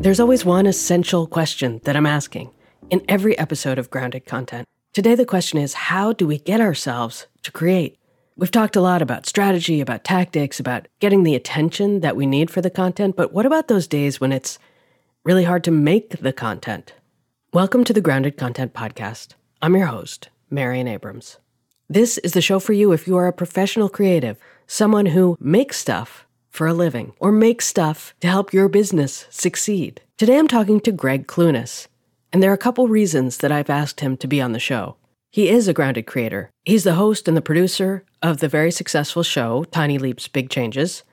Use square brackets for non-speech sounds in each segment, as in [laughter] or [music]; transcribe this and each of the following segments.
There's always one essential question that I'm asking in every episode of Grounded Content. Today, the question is how do we get ourselves to create? We've talked a lot about strategy, about tactics, about getting the attention that we need for the content, but what about those days when it's really hard to make the content? Welcome to the Grounded Content Podcast. I'm your host, Marian Abrams. This is the show for you if you are a professional creative, someone who makes stuff for a living or make stuff to help your business succeed. Today I'm talking to Greg Clunis, and there are a couple reasons that I've asked him to be on the show. He is a grounded creator. He's the host and the producer of the very successful show, Tiny Leaps, Big Changes,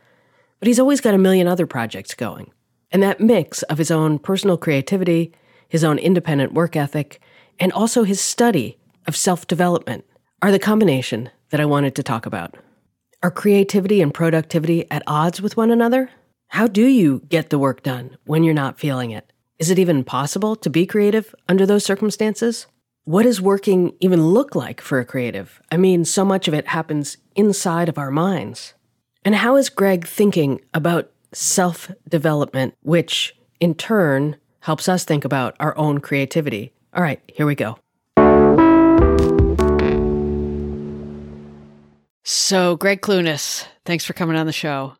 but he's always got a million other projects going. And that mix of his own personal creativity, his own independent work ethic, and also his study of self development are the combination that I wanted to talk about. Are creativity and productivity at odds with one another? How do you get the work done when you're not feeling it? Is it even possible to be creative under those circumstances? What does working even look like for a creative? I mean, so much of it happens inside of our minds. And how is Greg thinking about self development, which in turn helps us think about our own creativity? All right, here we go. So, Greg Clunis, thanks for coming on the show.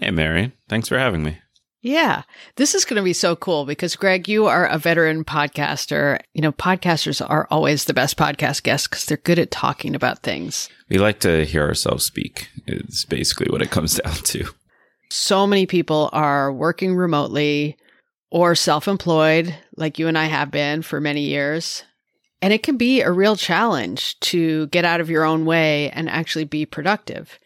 Hey, Mary. Thanks for having me. Yeah, this is going to be so cool because, Greg, you are a veteran podcaster. You know, podcasters are always the best podcast guests because they're good at talking about things. We like to hear ourselves speak, it's basically what it comes [laughs] down to. So many people are working remotely or self employed, like you and I have been for many years. And it can be a real challenge to get out of your own way and actually be productive.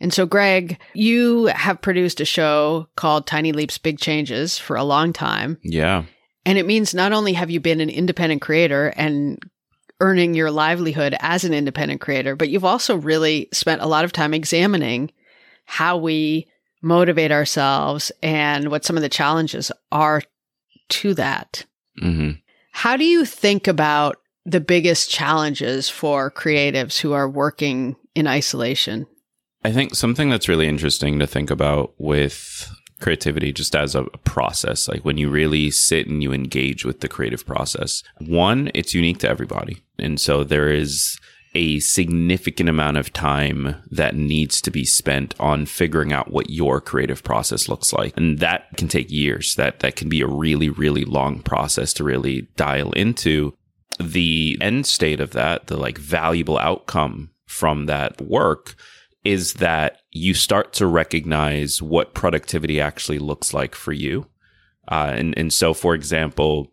And so, Greg, you have produced a show called Tiny Leaps, Big Changes for a long time. Yeah. And it means not only have you been an independent creator and earning your livelihood as an independent creator, but you've also really spent a lot of time examining how we motivate ourselves and what some of the challenges are to that. Mm-hmm. How do you think about the biggest challenges for creatives who are working in isolation? I think something that's really interesting to think about with creativity just as a process, like when you really sit and you engage with the creative process. One, it's unique to everybody. And so there is a significant amount of time that needs to be spent on figuring out what your creative process looks like. And that can take years. That that can be a really, really long process to really dial into the end state of that, the like valuable outcome from that work is that you start to recognize what productivity actually looks like for you. Uh, and, and so, for example,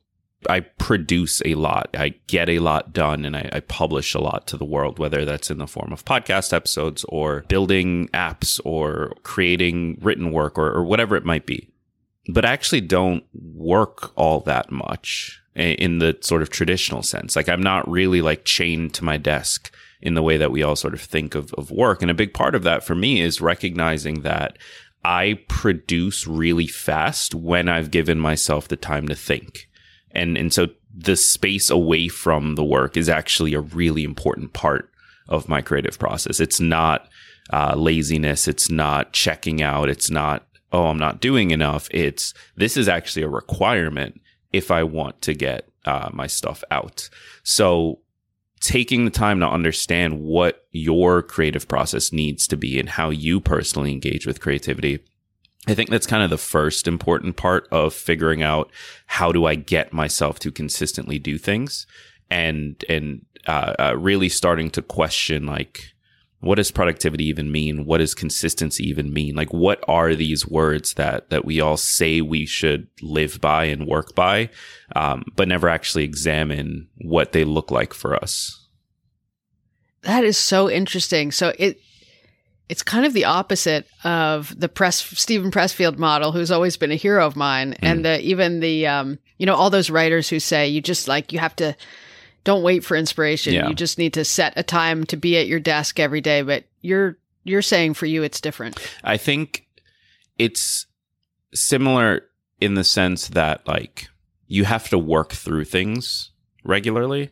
I produce a lot, I get a lot done, and I, I, publish a lot to the world, whether that's in the form of podcast episodes or building apps or creating written work or, or whatever it might be. But I actually don't work all that much in the sort of traditional sense. Like I'm not really like chained to my desk in the way that we all sort of think of, of work. And a big part of that for me is recognizing that I produce really fast when I've given myself the time to think. And, and so the space away from the work is actually a really important part of my creative process. It's not uh, laziness. It's not checking out. It's not, oh, I'm not doing enough. It's this is actually a requirement if I want to get uh, my stuff out. So taking the time to understand what your creative process needs to be and how you personally engage with creativity. I think that's kind of the first important part of figuring out how do I get myself to consistently do things and, and, uh, uh, really starting to question like, what does productivity even mean? What does consistency even mean? Like, what are these words that that we all say we should live by and work by, um, but never actually examine what they look like for us? That is so interesting. So it it's kind of the opposite of the press Steven Pressfield model, who's always been a hero of mine, mm. and the, even the um, you know all those writers who say you just like you have to don't wait for inspiration. Yeah. You just need to set a time to be at your desk every day. But you're you're saying for you it's different. I think it's similar in the sense that like you have to work through things regularly.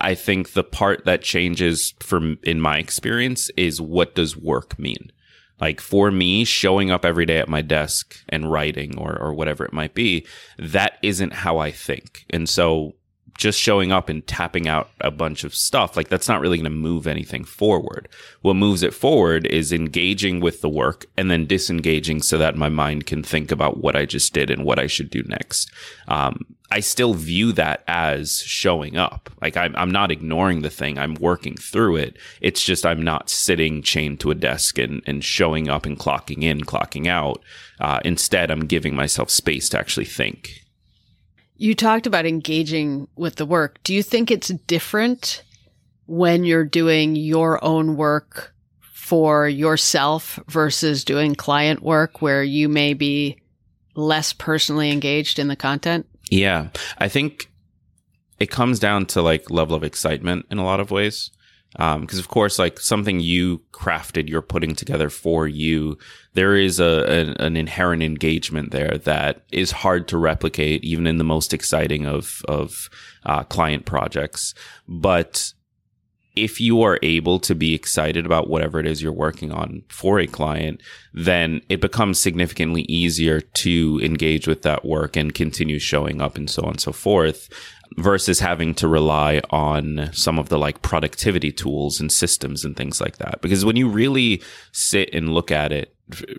I think the part that changes from in my experience is what does work mean? Like for me, showing up every day at my desk and writing or, or whatever it might be, that isn't how I think. And so just showing up and tapping out a bunch of stuff, like that's not really going to move anything forward. What moves it forward is engaging with the work and then disengaging so that my mind can think about what I just did and what I should do next. Um, I still view that as showing up. Like I'm, I'm not ignoring the thing. I'm working through it. It's just I'm not sitting chained to a desk and, and showing up and clocking in, clocking out. Uh, instead, I'm giving myself space to actually think. You talked about engaging with the work. Do you think it's different when you're doing your own work for yourself versus doing client work where you may be less personally engaged in the content? Yeah. I think it comes down to like level of excitement in a lot of ways because um, of course like something you crafted you're putting together for you there is a, a, an inherent engagement there that is hard to replicate even in the most exciting of of uh, client projects. But if you are able to be excited about whatever it is you're working on for a client, then it becomes significantly easier to engage with that work and continue showing up and so on and so forth versus having to rely on some of the like productivity tools and systems and things like that. Because when you really sit and look at it,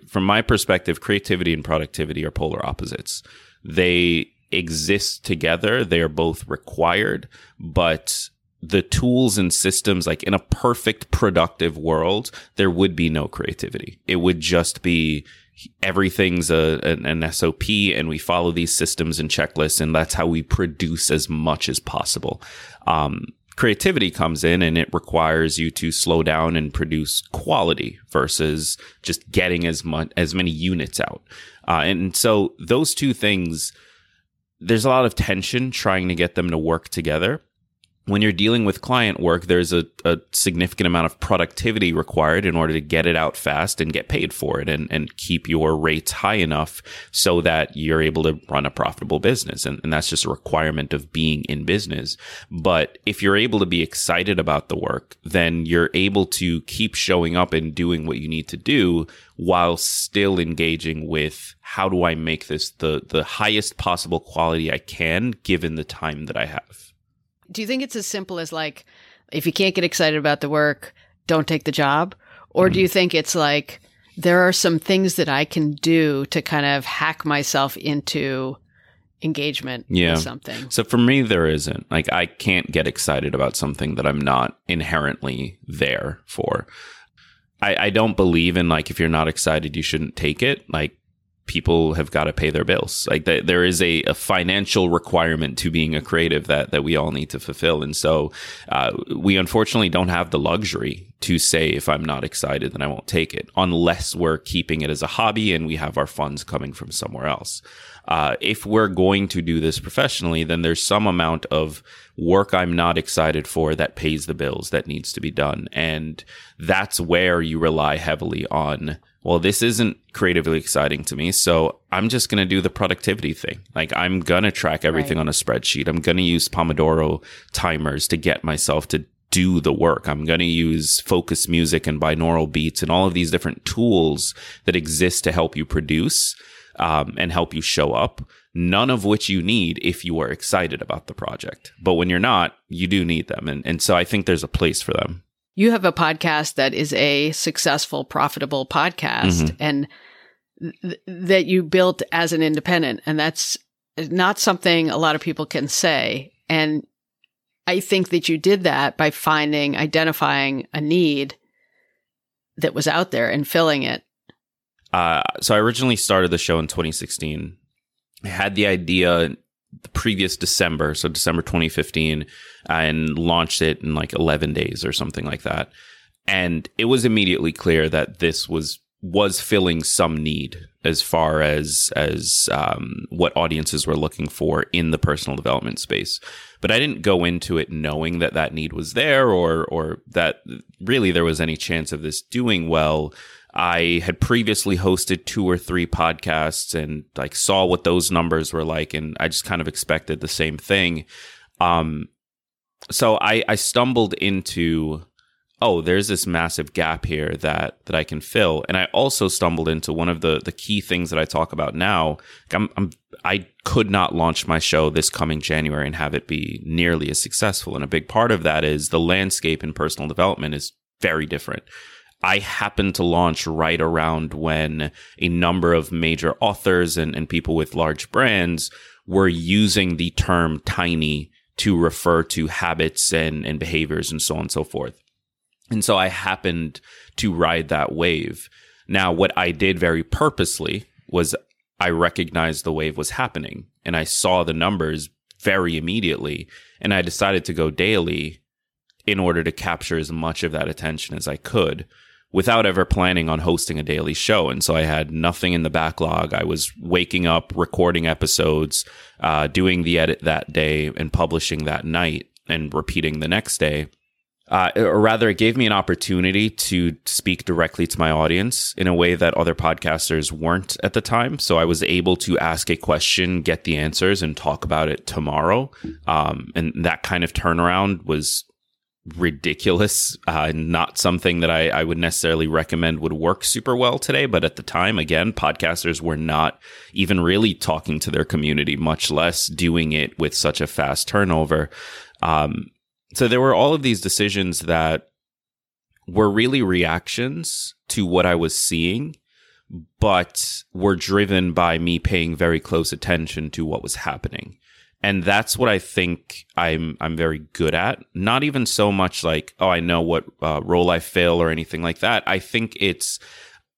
from my perspective, creativity and productivity are polar opposites. They exist together. They are both required, but the tools and systems, like in a perfect productive world, there would be no creativity. It would just be everything's a, an, an, SOP and we follow these systems and checklists and that's how we produce as much as possible. Um, creativity comes in and it requires you to slow down and produce quality versus just getting as much, as many units out. Uh, and so those two things, there's a lot of tension trying to get them to work together when you're dealing with client work, there's a, a, significant amount of productivity required in order to get it out fast and get paid for it and, and keep your rates high enough so that you're able to run a profitable business. And, and that's just a requirement of being in business. But if you're able to be excited about the work, then you're able to keep showing up and doing what you need to do while still engaging with how do I make this the, the highest possible quality I can given the time that I have do you think it's as simple as like, if you can't get excited about the work, don't take the job? Or mm-hmm. do you think it's like, there are some things that I can do to kind of hack myself into engagement yeah. with something. So for me, there isn't. Like, I can't get excited about something that I'm not inherently there for. I, I don't believe in like, if you're not excited, you shouldn't take it. Like, people have got to pay their bills. Like th- there is a, a, financial requirement to being a creative that that we all need to fulfill, and so uh, we unfortunately don't have the luxury to say if I'm not excited, then I won't take it, unless we're keeping it as a hobby and we have our funds coming from somewhere else. Uh, if we're going to do this professionally, then there's some amount of work I'm not excited for that pays the bills that needs to be done. And that's where you rely heavily on well, this isn't creatively exciting to me. So I'm just going to do the productivity thing. Like I'm going to track everything right. on a spreadsheet. I'm going to use Pomodoro timers to get myself to do the work. I'm going to use focus music and binaural beats and all of these different tools that exist to help you produce um, and help you show up. None of which you need if you are excited about the project. But when you're not, you do need them. And, and so I think there's a place for them you have a podcast that is a successful, profitable podcast mm-hmm. and th- that you built as an independent. And that's not something a lot of people can say. And I think that you did that by finding, identifying a need that was out there and filling it. Uh, so I originally started the show in 2016. I had the idea the previous December, so December 2015, and launched it in like 11 days or something like that. And it was immediately clear that this was was filling some need as far as as um, what audiences were looking for in the personal development space. But I didn't go into it knowing that that need was there, or or that really there was any chance of this doing well I had previously hosted two or three podcasts and like saw what those numbers were like, and I just kind of expected the same thing. Um, so I, I stumbled into oh, there's this massive gap here that that I can fill. And I also stumbled into one of the the key things that I talk about now. I'm, I'm I could not launch my show this coming January and have it be nearly as successful. And a big part of that is the landscape in personal development is very different. I happened to launch right around when a number of major authors and, and people with large brands were using the term tiny to refer to habits and, and behaviors and so on and so forth. And so I happened to ride that wave. Now, what I did very purposely was I recognized the wave was happening and I saw the numbers very immediately. And I decided to go daily in order to capture as much of that attention as I could without ever planning on hosting a daily show. And so I had nothing in the backlog. I was waking up, recording episodes, uh, doing the edit that day and publishing that night and repeating the next day. Uh, or rather, it gave me an opportunity to speak directly to my audience in a way that other podcasters weren't at the time. So I was able to ask a question, get the answers, and talk about it tomorrow. Um, and that kind of turnaround was ridiculous. Uh, not something that I, I, would necessarily recommend would work super well today. But at the time, again, podcasters were not even really talking to their community, much less doing it with such a fast turnover. Um, so there were all of these decisions that were really reactions to what I was seeing, but were driven by me paying very close attention to what was happening and that's what I think I'm I'm very good at. Not even so much like oh I know what uh, role I fill or anything like that. I think it's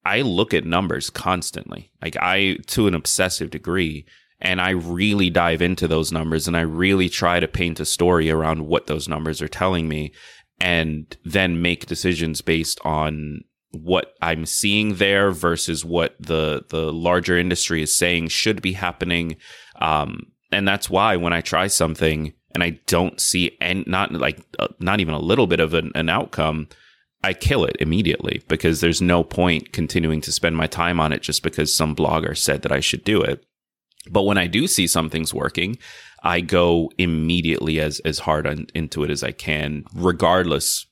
I look at numbers constantly, like I to an obsessive degree, and I really dive into those numbers and I really try to paint a story around what those numbers are telling me, and then make decisions based on what I'm seeing there versus what the the larger industry is saying should be happening. Um, and that's why when I try something and I don't see and not like uh, not even a little bit of an, an outcome, I kill it immediately because there's no point continuing to spend my time on it just because some blogger said that I should do it. But when I do see something's working, I go immediately as as hard on, into it as I can, regardless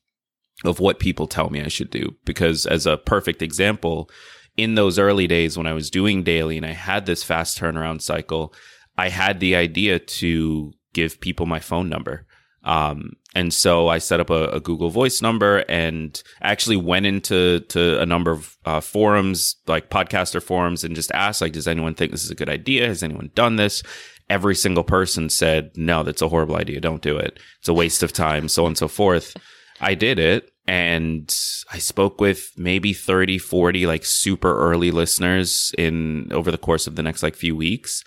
of what people tell me I should do. Because as a perfect example, in those early days when I was doing daily and I had this fast turnaround cycle, I had the idea to give people my phone number. Um, and so I set up a, a, Google Voice number and actually went into to a number of uh, forums, like podcaster forums, and just asked, like, does anyone think this is a good idea? Has anyone done this? Every single person said, no, that's a horrible idea. Don't do it. It's a waste of time, so on and so forth. I did it and I spoke with maybe 30, 40 like super early listeners in over the course of the next like few weeks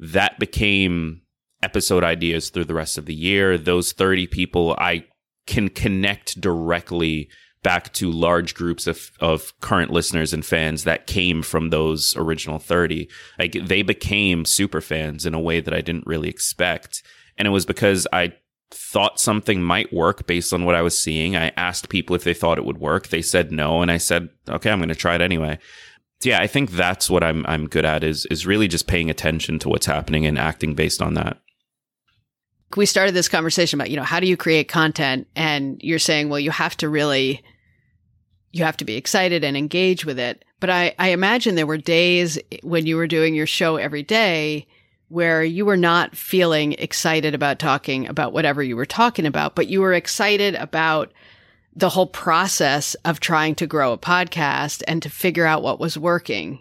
that became episode ideas through the rest of the year. Those 30 people I can connect directly back to large groups of, of current listeners and fans that came from those original 30. Like they became super fans in a way that I didn't really expect. And it was because I thought something might work based on what I was seeing. I asked people if they thought it would work. They said no. And I said, okay, I'm going to try it anyway yeah, I think that's what I'm I'm good at is is really just paying attention to what's happening and acting based on that. We started this conversation about, you know, how do you create content and you're saying, well, you have to really you have to be excited and engage with it. But I, I imagine there were days when you were doing your show every day where you were not feeling excited about talking about whatever you were talking about, but you were excited about the whole process of trying to grow a podcast and to figure out what was working.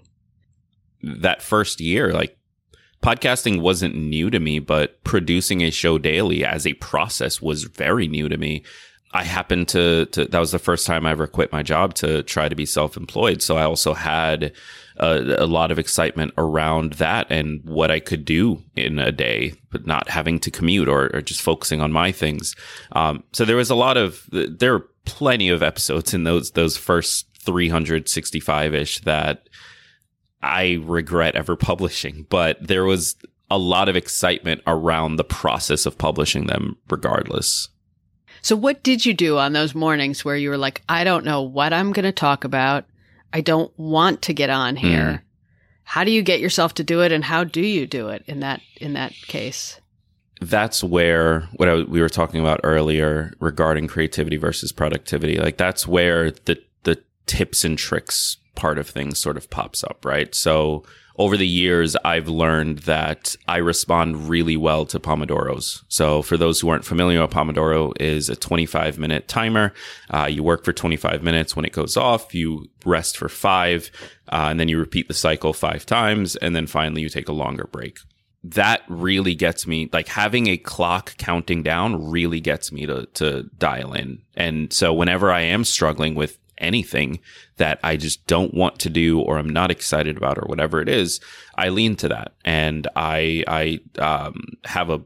That first year, like podcasting wasn't new to me, but producing a show daily as a process was very new to me. I happened to, to that was the first time I ever quit my job to try to be self employed. So I also had a, a, lot of excitement around that and what I could do in a day, but not having to commute or, or just focusing on my things. Um, so there was a lot of there plenty of episodes in those those first 365 ish that I regret ever publishing, but there was a lot of excitement around the process of publishing them regardless. So, what did you do on those mornings where you were like, I don't know what I'm going to talk about? I don't want to get on here. Mm. How do you get yourself to do it and how do you do it in that in that case? That's where what I, we were talking about earlier regarding creativity versus productivity. Like that's where the the tips and tricks part of things sort of pops up, right? So over the years, I've learned that I respond really well to Pomodoros. So for those who aren't familiar, a Pomodoro is a 25 minute timer. Uh, you work for 25 minutes. When it goes off, you rest for five, uh, and then you repeat the cycle five times, and then finally you take a longer break that really gets me like having a clock counting down really gets me to to dial in. And so whenever i am struggling with anything that I just don't want to do or I'm not excited about or whatever it is, I lean to that. And I I um, have a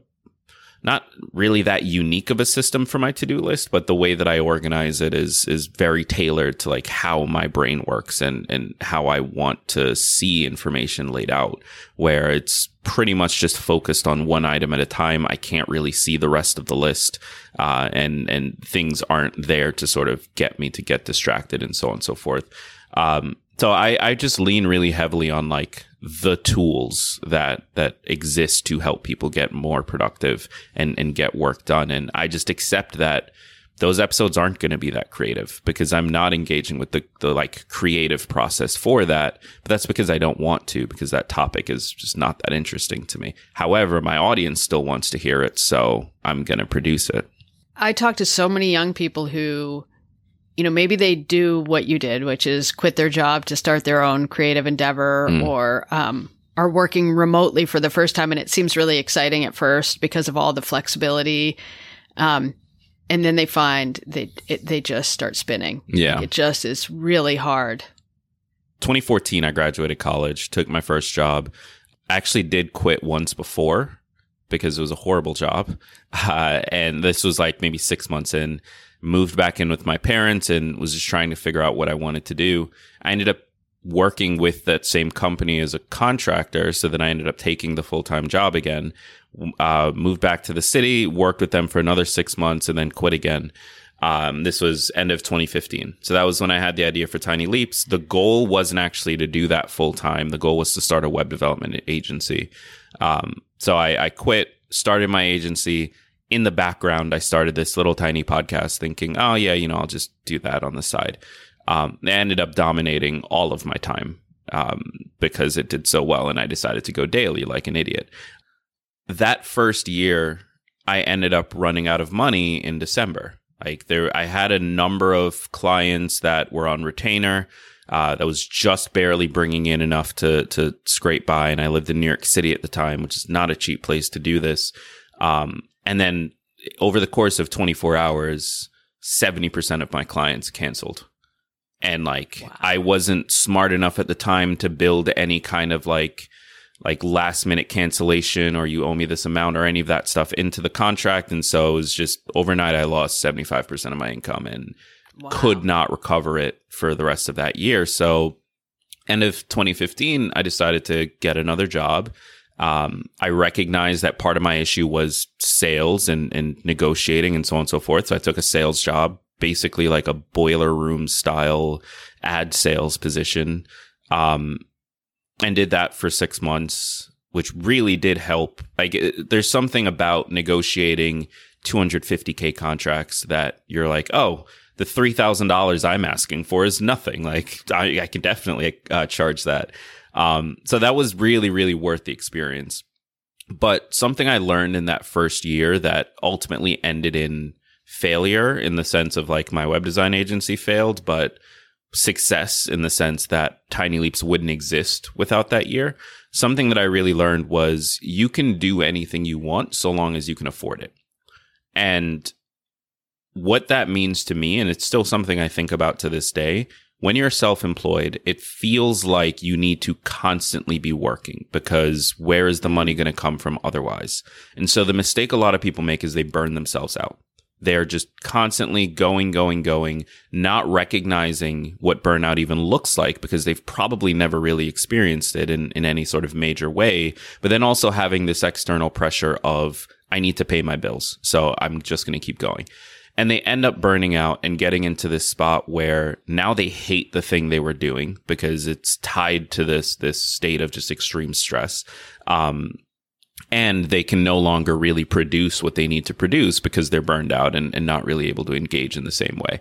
not really that unique of a system for my to-do list, but the way that I organize it is is very tailored to like how my brain works and and how I want to see information laid out where it's pretty much just focused on one item at a time. I can't really see the rest of the list. Uh, and and things aren't there to sort of get me to get distracted and so on and so forth. Um, so I, I just lean really heavily on like the tools that that exist to help people get more productive and and get work done. And i just accept that those episodes aren't going to be that creative because i'm not engaging with the the like creative process for that. But that's because i don't want to because that topic is just not that interesting to me. However my audience still wants to hear it so i'm going to produce it. I talk to so many young people who you know, maybe they do what you did, which is quit their job to start their own creative endeavor mm. or, um, are working remotely for the first time. And it seems really exciting at first because of all the flexibility. Um, and then they find they, it, they just start spinning. Yeah. It just is really hard. 2014, I graduated college, took my first job. Actually, did quit once before because it was a horrible job. [laughs] Uh, and this was like maybe six months in moved back in with my parents and was just trying to figure out what I wanted to do. I ended up working with that same company as a contractor. So then I ended up taking the full time job again, uh, moved back to the city, worked with them for another six months, and then quit again. Um, this was end of 2015. So that was when I had the idea for Tiny Leaps. The goal wasn't actually to do that full time. The goal was to start a web development agency. Um, so I, I quit, started my agency, in the background, I started this little tiny podcast thinking, oh, yeah, you know, I'll just do that on the side. Um, I ended up dominating all of my time um, because it did so well. And I decided to go daily like an idiot. That first year, I ended up running out of money in December. Like there, I had a number of clients that were on retainer. Uh, that was just barely bringing in enough to to scrape by, and I lived in New York City at the time, which is not a cheap place to do this. Um, and then over the course of 24 hours, 70% of my clients canceled. And like wow. I wasn't smart enough at the time to build any kind of like like last minute cancellation or you owe me this amount or any of that stuff into the contract. And so it was just overnight I lost 75% of my income and wow. could not recover it for the rest of that year. So end of 2015, I decided to get another job um, I recognized that part of my issue was sales and, and negotiating and so on and so forth. So I took a sales job, basically like a boiler room style ad sales position, um, and did that for six months, which really did help. Like, there's something about negotiating 250k contracts that you're like, oh, the three thousand dollars I'm asking for is nothing. Like, I, I can definitely uh, charge that. Um, so that was really, really worth the experience. But something I learned in that first year that ultimately ended in failure in the sense of like my web design agency failed, but success in the sense that Tiny Leaps wouldn't exist without that year. Something that I really learned was you can do anything you want so long as you can afford it. And what that means to me, and it's still something I think about to this day, when you're self employed, it feels like you need to constantly be working because where is the money going to come from otherwise? And so the mistake a lot of people make is they burn themselves out. They're just constantly going, going, going, not recognizing what burnout even looks like because they've probably never really experienced it in, in any sort of major way. But then also having this external pressure of, I need to pay my bills. So I'm just going to keep going and they end up burning out and getting into this spot where now they hate the thing they were doing because it's tied to this this state of just extreme stress um, and they can no longer really produce what they need to produce because they're burned out and, and not really able to engage in the same way.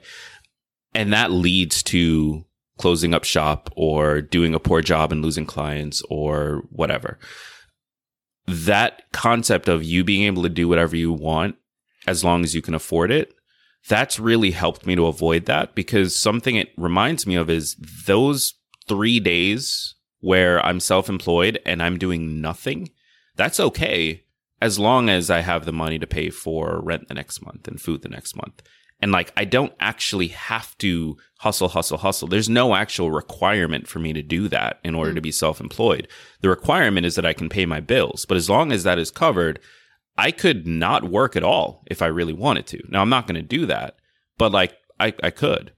And that leads to closing up shop or doing a poor job and losing clients or whatever. That concept of you being able to do whatever you want as long as you can afford it, that's really helped me to avoid that because something it reminds me of is those three days where I'm self employed and I'm doing nothing that's okay as long as I have the money to pay for rent the next month and food the next month. And like, I don't actually have to hustle, hustle, hustle. There's no actual requirement for me to do that in order mm. to be self employed. The requirement is that I can pay my bills. But as long as that is covered, I could not work at all if I really wanted to. Now, I'm not going to do that, but like, I, I could.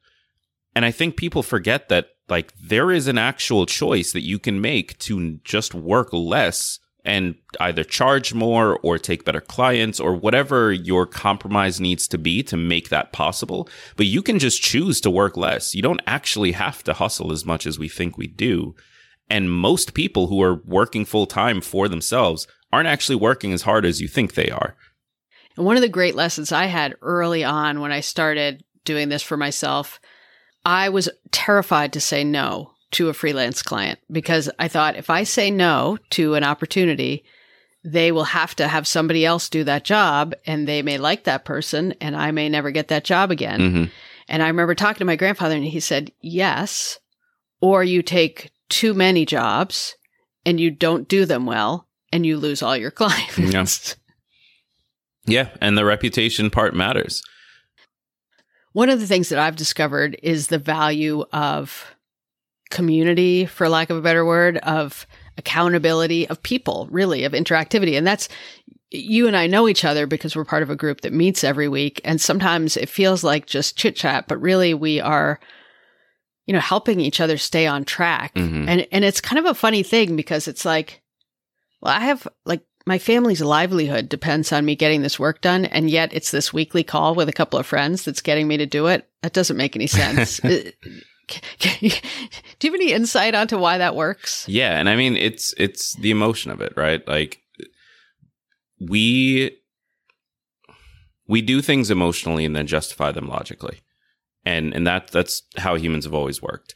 And I think people forget that like there is an actual choice that you can make to just work less and either charge more or take better clients or whatever your compromise needs to be to make that possible. But you can just choose to work less. You don't actually have to hustle as much as we think we do. And most people who are working full time for themselves aren't actually working as hard as you think they are. And one of the great lessons I had early on when I started doing this for myself, I was terrified to say no to a freelance client because I thought if I say no to an opportunity, they will have to have somebody else do that job and they may like that person and I may never get that job again. Mm-hmm. And I remember talking to my grandfather and he said, yes, or you take too many jobs and you don't do them well and you lose all your [laughs] clients. Yeah. yeah. And the reputation part matters. One of the things that I've discovered is the value of community, for lack of a better word, of accountability of people, really, of interactivity. And that's you and I know each other because we're part of a group that meets every week. And sometimes it feels like just chit chat, but really we are, you know, helping each other stay on track. Mm-hmm. And, and it's kind of a funny thing because it's like, well, I have like my family's livelihood depends on me getting this work done. And yet it's this weekly call with a couple of friends that's getting me to do it. That doesn't make any sense. [laughs] do you have any insight onto why that works? Yeah, and I mean it's it's the emotion of it, right? Like we we do things emotionally and then justify them logically. And and that that's how humans have always worked.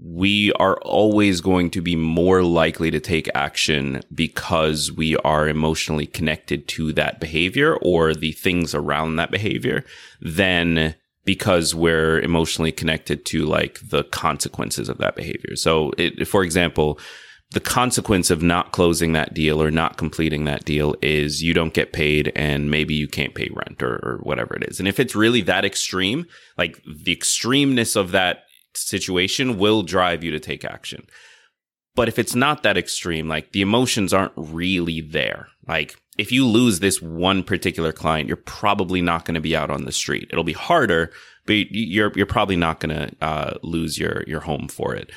We are always going to be more likely to take action because we are emotionally connected to that behavior or the things around that behavior than because we're emotionally connected to like the consequences of that behavior. So, it, for example, the consequence of not closing that deal or not completing that deal is you don't get paid and maybe you can't pay rent or, or whatever it is. And if it's really that extreme, like the extremeness of that situation will drive you to take action. But if it's not that extreme, like the emotions aren't really there. Like if you lose this one particular client, you're probably not going to be out on the street. It'll be harder, but you're you're probably not going to uh, lose your your home for it.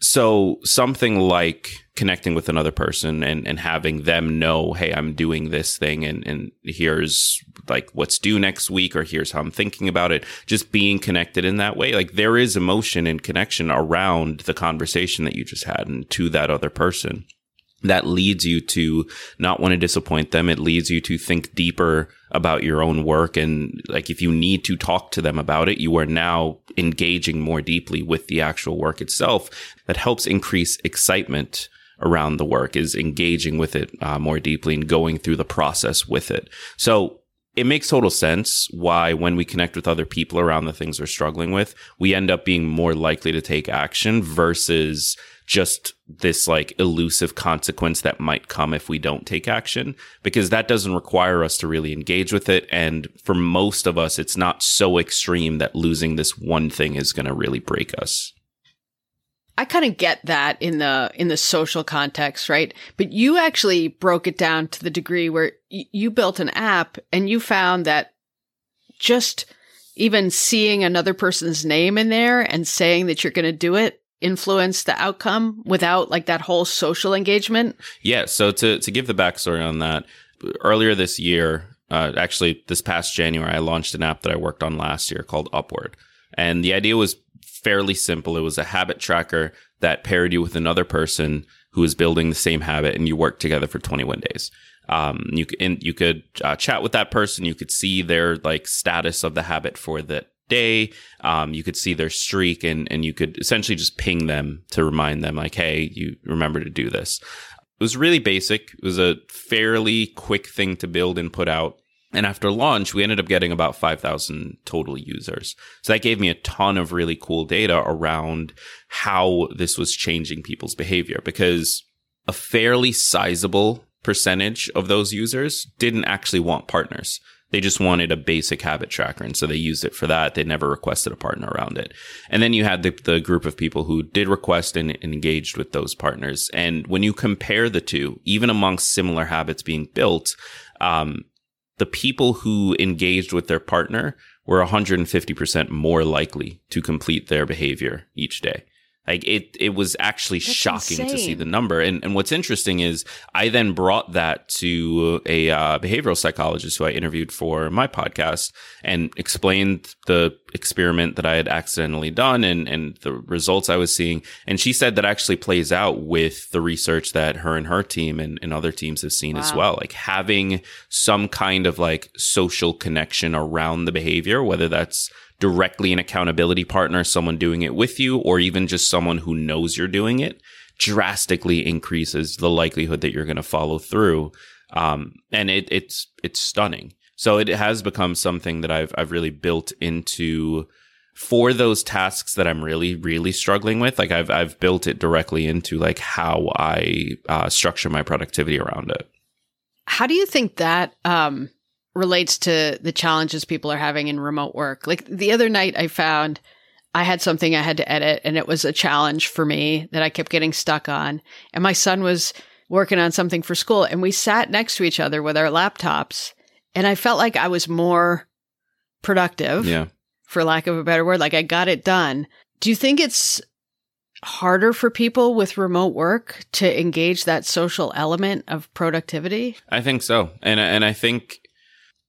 So something like connecting with another person and, and having them know, hey, I'm doing this thing and, and here's like what's due next week or here's how I'm thinking about it. Just being connected in that way. Like there is emotion and connection around the conversation that you just had and to that other person that leads you to not want to disappoint them. It leads you to think deeper about your own work. And like, if you need to talk to them about it, you are now engaging more deeply with the actual work itself. That helps increase excitement around the work is engaging with it uh, more deeply and going through the process with it. So it makes total sense why when we connect with other people around the things we're struggling with, we end up being more likely to take action versus just this like elusive consequence that might come if we don't take action because that doesn't require us to really engage with it and for most of us it's not so extreme that losing this one thing is going to really break us I kind of get that in the in the social context, right? But you actually broke it down to the degree where y- you built an app and you found that just even seeing another person's name in there and saying that you're going to do it influence the outcome without like that whole social engagement? Yeah. So to to give the backstory on that, earlier this year, uh, actually this past January, I launched an app that I worked on last year called Upward, and the idea was fairly simple. It was a habit tracker that paired you with another person who is building the same habit and you worked together for 21 days. Um, you can, you could uh, chat with that person. You could see their like status of the habit for that day. Um, you could see their streak and, and you could essentially just ping them to remind them like, Hey, you remember to do this. It was really basic. It was a fairly quick thing to build and put out. And after launch, we ended up getting about 5,000 total users. So that gave me a ton of really cool data around how this was changing people's behavior because a fairly sizable percentage of those users didn't actually want partners. They just wanted a basic habit tracker. And so they used it for that. They never requested a partner around it. And then you had the, the group of people who did request and, and engaged with those partners. And when you compare the two, even amongst similar habits being built, um, the people who engaged with their partner were 150% more likely to complete their behavior each day. Like it, it was actually That's shocking insane. to see the number. And and what's interesting is I then brought that to a uh, behavioral psychologist who I interviewed for my podcast and explained the experiment that I had accidentally done and and the results I was seeing. And she said that actually plays out with the research that her and her team and, and other teams have seen wow. as well. Like having some kind of like social connection around the behavior, whether that's directly an accountability partner, someone doing it with you, or even just someone who knows you're doing it, drastically increases the likelihood that you're going to follow through. Um, and it, it's it's stunning. So it has become something that I've I've really built into for those tasks that I'm really really struggling with. Like I've I've built it directly into like how I uh, structure my productivity around it. How do you think that um, relates to the challenges people are having in remote work. Like the other night, I found I had something I had to edit, and it was a challenge for me that I kept getting stuck on. And my son was working on something for school, and we sat next to each other with our laptops, and I felt like I was more productive. Yeah. For lack of a better word, like I got it done. Do you think it's harder for people with remote work to engage that social element of productivity? I think so. And and I think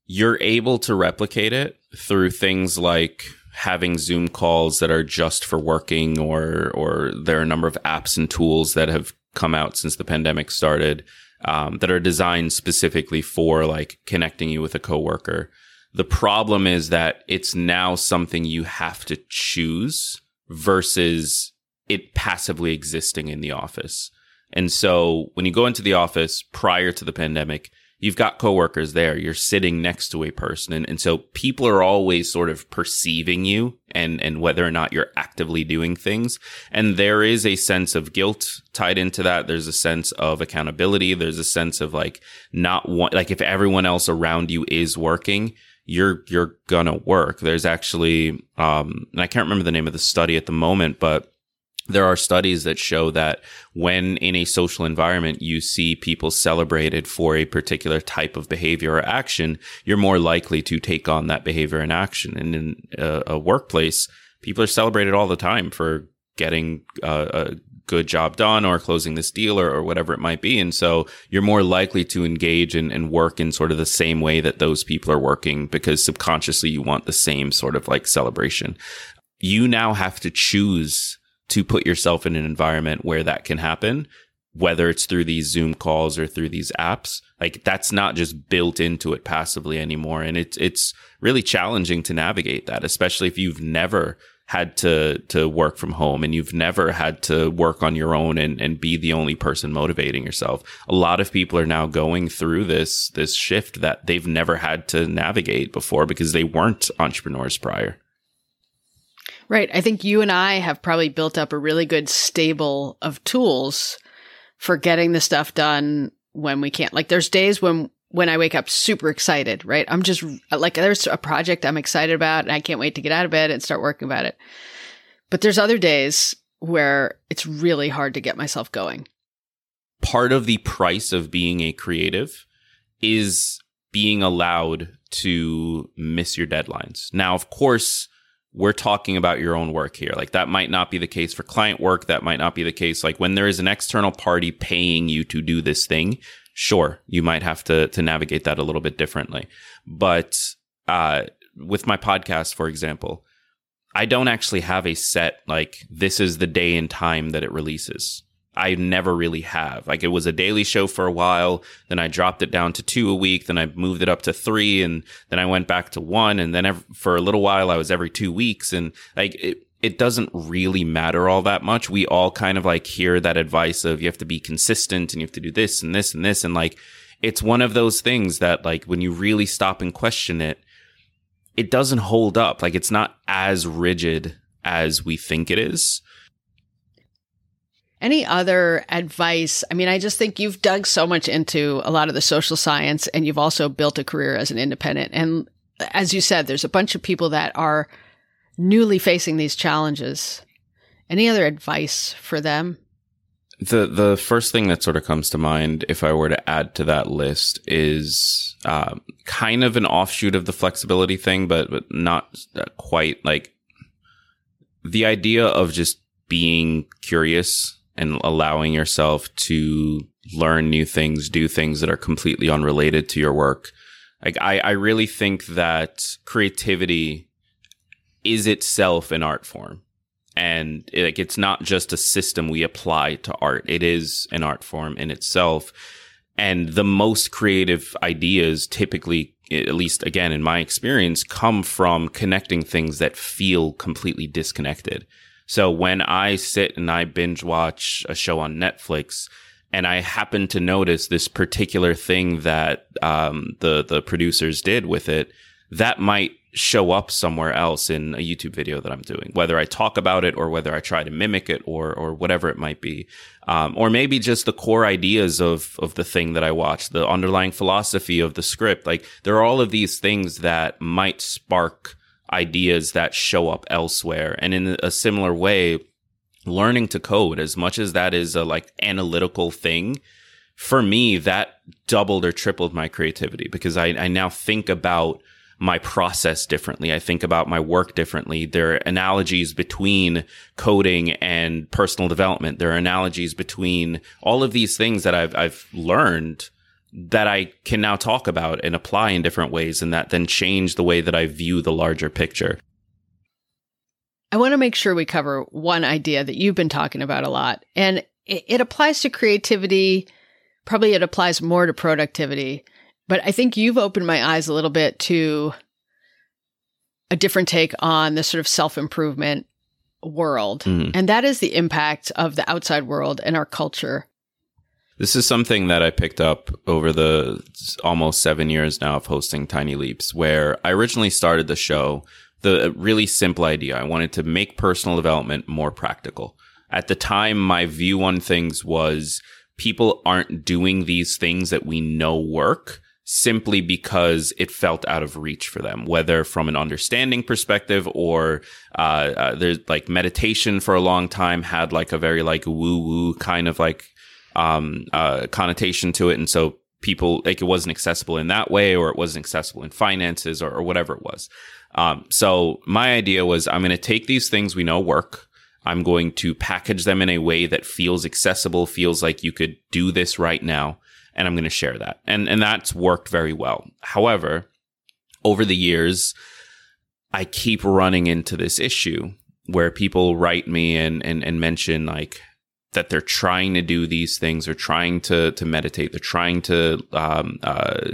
you're able to replicate it through things like having Zoom calls that are just for working or or there are a number of apps and tools that have come out since the pandemic started um, that are designed specifically for like connecting you with a coworker. The problem is that it's now something you have to choose versus it passively existing in the office. And so when you go into the office prior to the pandemic, you've got coworkers there. You're sitting next to a person. And, and so people are always sort of perceiving you and, and whether or not you're actively doing things. And there is a sense of guilt tied into that. There's a sense of accountability. There's a sense of like not want, like if everyone else around you is working, you're, you're gonna work. There's actually, um, and I can't remember the name of the study at the moment, but there are studies that show that when in a social environment you see people celebrated for a particular type of behavior or action, you're more likely to take on that behavior and action. And in a, a workplace, people are celebrated all the time for getting uh, a good job done or closing this deal or, or, whatever it might be. And so you're more likely to engage and, and work in sort of the same way that those people are working because subconsciously you want the same sort of like celebration. You now have to choose to put yourself in an environment where that can happen, whether it's through these Zoom calls or through these apps. Like that's not just built into it passively anymore. And it's, it's really challenging to navigate that, especially if you've never had to to work from home and you've never had to work on your own and, and be the only person motivating yourself. A lot of people are now going through this this shift that they've never had to navigate before because they weren't entrepreneurs prior. Right. I think you and I have probably built up a really good stable of tools for getting the stuff done when we can't. Like there's days when when I wake up super excited, right? I'm just like there's a project I'm excited about and I can't wait to get out of bed and start working about it. But there's other days where it's really hard to get myself going. Part of the price of being a creative is being allowed to miss your deadlines. Now, of course, we're talking about your own work here. Like that might not be the case for client work. That might not be the case. Like when there is an external party paying you to do this thing, sure, you might have to, to navigate that a little bit differently. But, uh, with my podcast, for example, I don't actually have a set, like, this is the day and time that it releases. I never really have. Like it was a daily show for a while, then I dropped it down to two a week, then I moved it up to three, and then I went back to one, and then for a little while I was every two weeks, and like it, it doesn't really matter all that much. We all kind of like hear that advice of you have to be consistent and you have to do this and this and this. And like, it's one of those things that like when you really stop and question it, it doesn't hold up. Like it's not as rigid as we think it is. Any other advice? I mean, I just think you've dug so much into a lot of the social science and you've also built a career as an independent. And as you said, there's a bunch of people that are newly facing these challenges. Any other advice for them? The the first thing that sort of comes to mind, if I were to add to that list, is uh, kind of an offshoot of the flexibility thing, but but not quite like the idea of just being curious and allowing yourself to learn new things, do things that are completely unrelated to your work. Like I, I really think that creativity is itself an art form. And like it's not just a system we apply to art. It is an art form in itself. And the most creative ideas typically at least again in my experience come from connecting things that feel completely disconnected so when i sit and i binge watch a show on netflix and I happen to notice this particular thing that um, the the producers did with it, that might show up somewhere else in a YouTube video that I'm doing, whether I talk about it or whether I try to mimic it or or whatever it might be, um, or maybe just the core ideas of of the thing that I watch, the underlying philosophy of the script. Like there are all of these things that might spark ideas that show up elsewhere, and in a similar way, learning to code, as much as that is a like analytical thing. For me, that doubled or tripled my creativity because I, I now think about my process differently. I think about my work differently. There are analogies between coding and personal development. There are analogies between all of these things that I've, I've learned that I can now talk about and apply in different ways and that then change the way that I view the larger picture. I want to make sure we cover one idea that you've been talking about a lot and it, it applies to creativity. Probably it applies more to productivity but I think you've opened my eyes a little bit to a different take on the sort of self improvement world. Mm. And that is the impact of the outside world and our culture. This is something that I picked up over the almost seven years now of hosting Tiny Leaps, where I originally started the show. The really simple idea I wanted to make personal development more practical. At the time, my view on things was people aren't doing these things that we know work simply because it felt out of reach for them, whether from an understanding perspective or uh, uh, there's like meditation for a long time had like a very like woo woo kind of like um, uh, connotation to it, and so people like it wasn't accessible in that way, or it wasn't accessible in finances, or, or whatever it was. Um, so my idea was I'm going to take these things we know work. I'm going to package them in a way that feels accessible, feels like you could do this right now and I'm going to share that. And and that's worked very well. However, over the years, I keep running into this issue where people write me and and, and mention like that they're trying to do these things, they're trying to to meditate, they're trying to um, uh,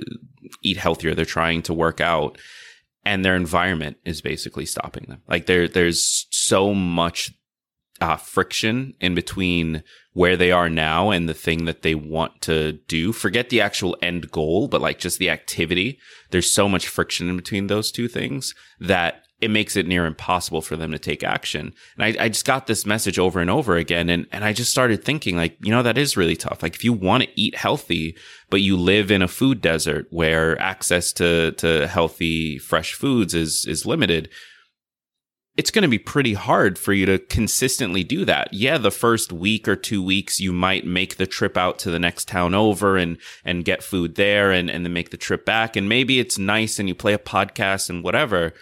eat healthier, they're trying to work out, and their environment is basically stopping them. Like there there's so much uh, friction in between where they are now and the thing that they want to do. Forget the actual end goal, but like just the activity. There's so much friction in between those two things that it makes it near impossible for them to take action. And I, I, just got this message over and over again. And, and I just started thinking like, you know, that is really tough. Like if you want to eat healthy, but you live in a food desert where access to, to healthy, fresh foods is, is limited, it's going to be pretty hard for you to consistently do that. Yeah, the first week or two weeks, you might make the trip out to the next town over and, and get food there and, and then make the trip back. And maybe it's nice and you play a podcast and whatever.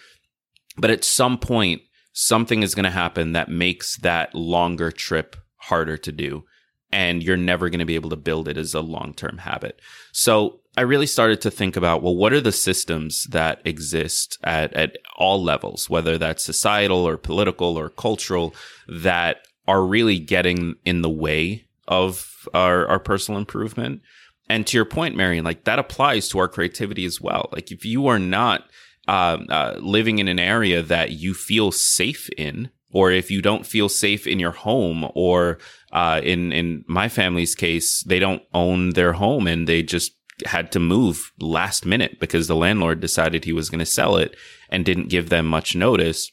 But at some point, something is going to happen that makes that longer trip harder to do. And you're never going to be able to build it as a long term habit. So I really started to think about, well, what are the systems that exist at, at all levels, whether that's societal or political or cultural, that are really getting in the way of our, our personal improvement. And to your point, Marion, like that applies to our creativity as well. Like if you are not uh, uh, living in an area that you feel safe in, or if you don't feel safe in your home, or uh, in in my family's case, they don't own their home and they just had to move last minute because the landlord decided he was going to sell it and didn't give them much notice.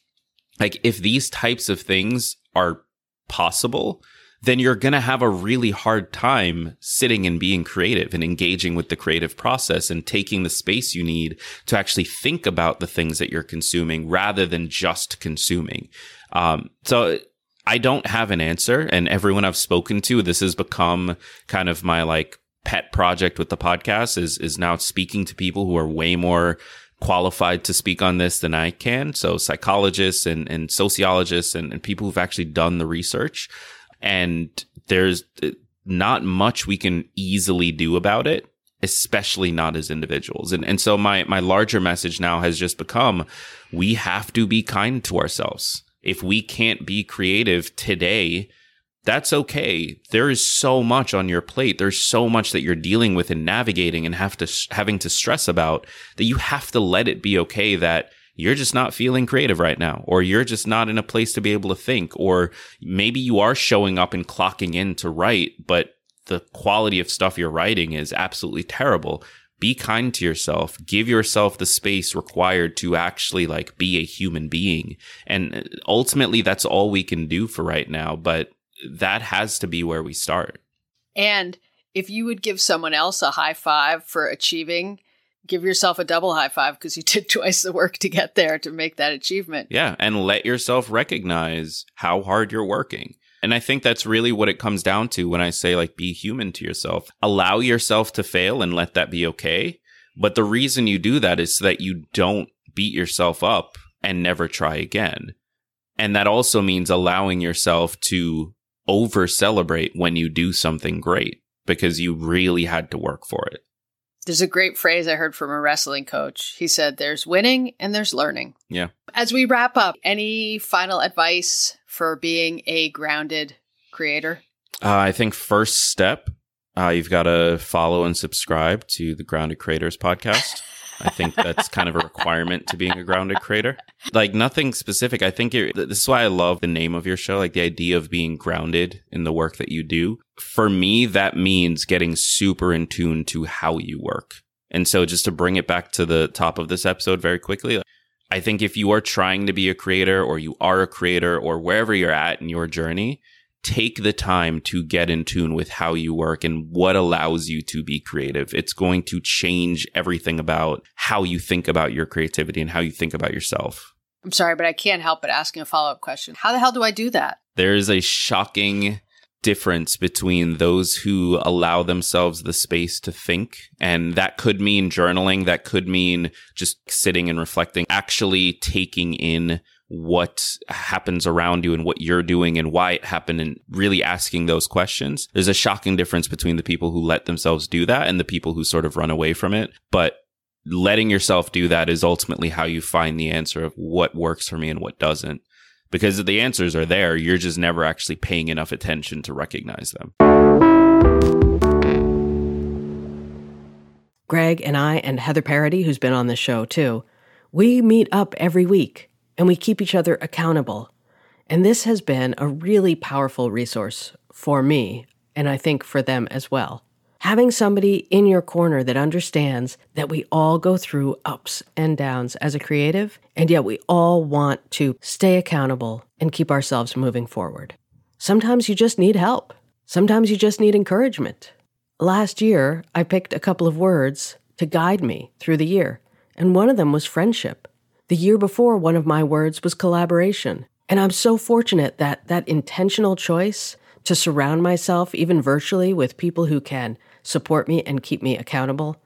Like if these types of things are possible, then you're going to have a really hard time sitting and being creative and engaging with the creative process and taking the space you need to actually think about the things that you're consuming rather than just consuming. Um, so I don't have an answer. And everyone I've spoken to, this has become kind of my like pet project with the podcast is, is now speaking to people who are way more qualified to speak on this than I can. So psychologists and, and sociologists and, and people who've actually done the research. And there's uh, not much we can easily do about it, especially not as individuals. And, and so my, my larger message now has just become we have to be kind to ourselves. If we can't be creative today, that's okay. There is so much on your plate. There's so much that you're dealing with and navigating and have to having to stress about that you have to let it be okay that you're just not feeling creative right now or you're just not in a place to be able to think or maybe you are showing up and clocking in to write but the quality of stuff you're writing is absolutely terrible. Be kind to yourself. Give yourself the space required to actually like be a human being. And uh, ultimately that's all we can do for right now, but that has to be where we start. And if you would give someone else a high five for achieving, give yourself a double high five because you [laughs] did twice the work to get there to make that achievement. Yeah. And let yourself recognize how hard you're working. And I think that's really what it comes down to when I say, like, be human to yourself. Allow yourself to fail and let that be okay. But the reason you do that is so that you don't beat yourself up and never try again. And that also means allowing yourself to over celebrate when you do something great because you really had to work for it. There's a great phrase I heard from a wrestling coach. He said, There's winning and there's learning. Yeah. As we wrap up, any final advice for being a grounded creator? Uh, I think first step, uh, you've got to follow and subscribe to the Grounded Creators podcast. [laughs] I think that's kind of a requirement to being a grounded creator. Like nothing specific. I think it, this is why I love the name of your show, like the idea of being grounded in the work that you do. For me, that means getting super in tune to how you work. And so just to bring it back to the top of this episode very quickly, I think if you are trying to be a creator or you are a creator or wherever you're at in your journey, take the time to get in tune with how you work and what allows you to be creative. It's going to change everything about how you think about your creativity and how you think about yourself. I'm sorry, but I can't help but asking a follow up question. How the hell do I do that? There is a shocking difference between those who allow themselves the space to think. And that could mean journaling. That could mean just sitting and reflecting, actually taking in what happens around you and what you're doing and why it happened and really asking those questions. There's a shocking difference between the people who let themselves do that and the people who sort of run away from it. But letting yourself do that is ultimately how you find the answer of what works for me and what doesn't. Because the answers are there, you're just never actually paying enough attention to recognize them. Greg and I and Heather Parody, who's been on the show too, we meet up every week and we keep each other accountable. And this has been a really powerful resource for me, and I think for them as well. Having somebody in your corner that understands that we all go through ups and downs as a creative, and yet we all want to stay accountable and keep ourselves moving forward. Sometimes you just need help. Sometimes you just need encouragement. Last year, I picked a couple of words to guide me through the year, and one of them was friendship. The year before, one of my words was collaboration. And I'm so fortunate that that intentional choice to surround myself, even virtually, with people who can support me and keep me accountable,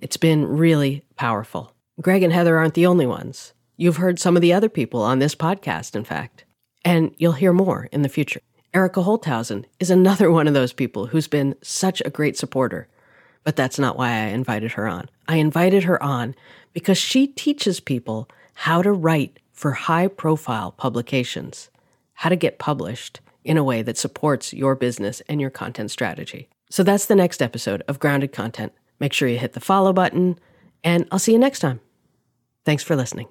it's been really powerful. Greg and Heather aren't the only ones. You've heard some of the other people on this podcast, in fact, and you'll hear more in the future. Erica Holthausen is another one of those people who's been such a great supporter. But that's not why I invited her on. I invited her on because she teaches people how to write for high profile publications, how to get published in a way that supports your business and your content strategy. So that's the next episode of Grounded Content. Make sure you hit the follow button, and I'll see you next time. Thanks for listening.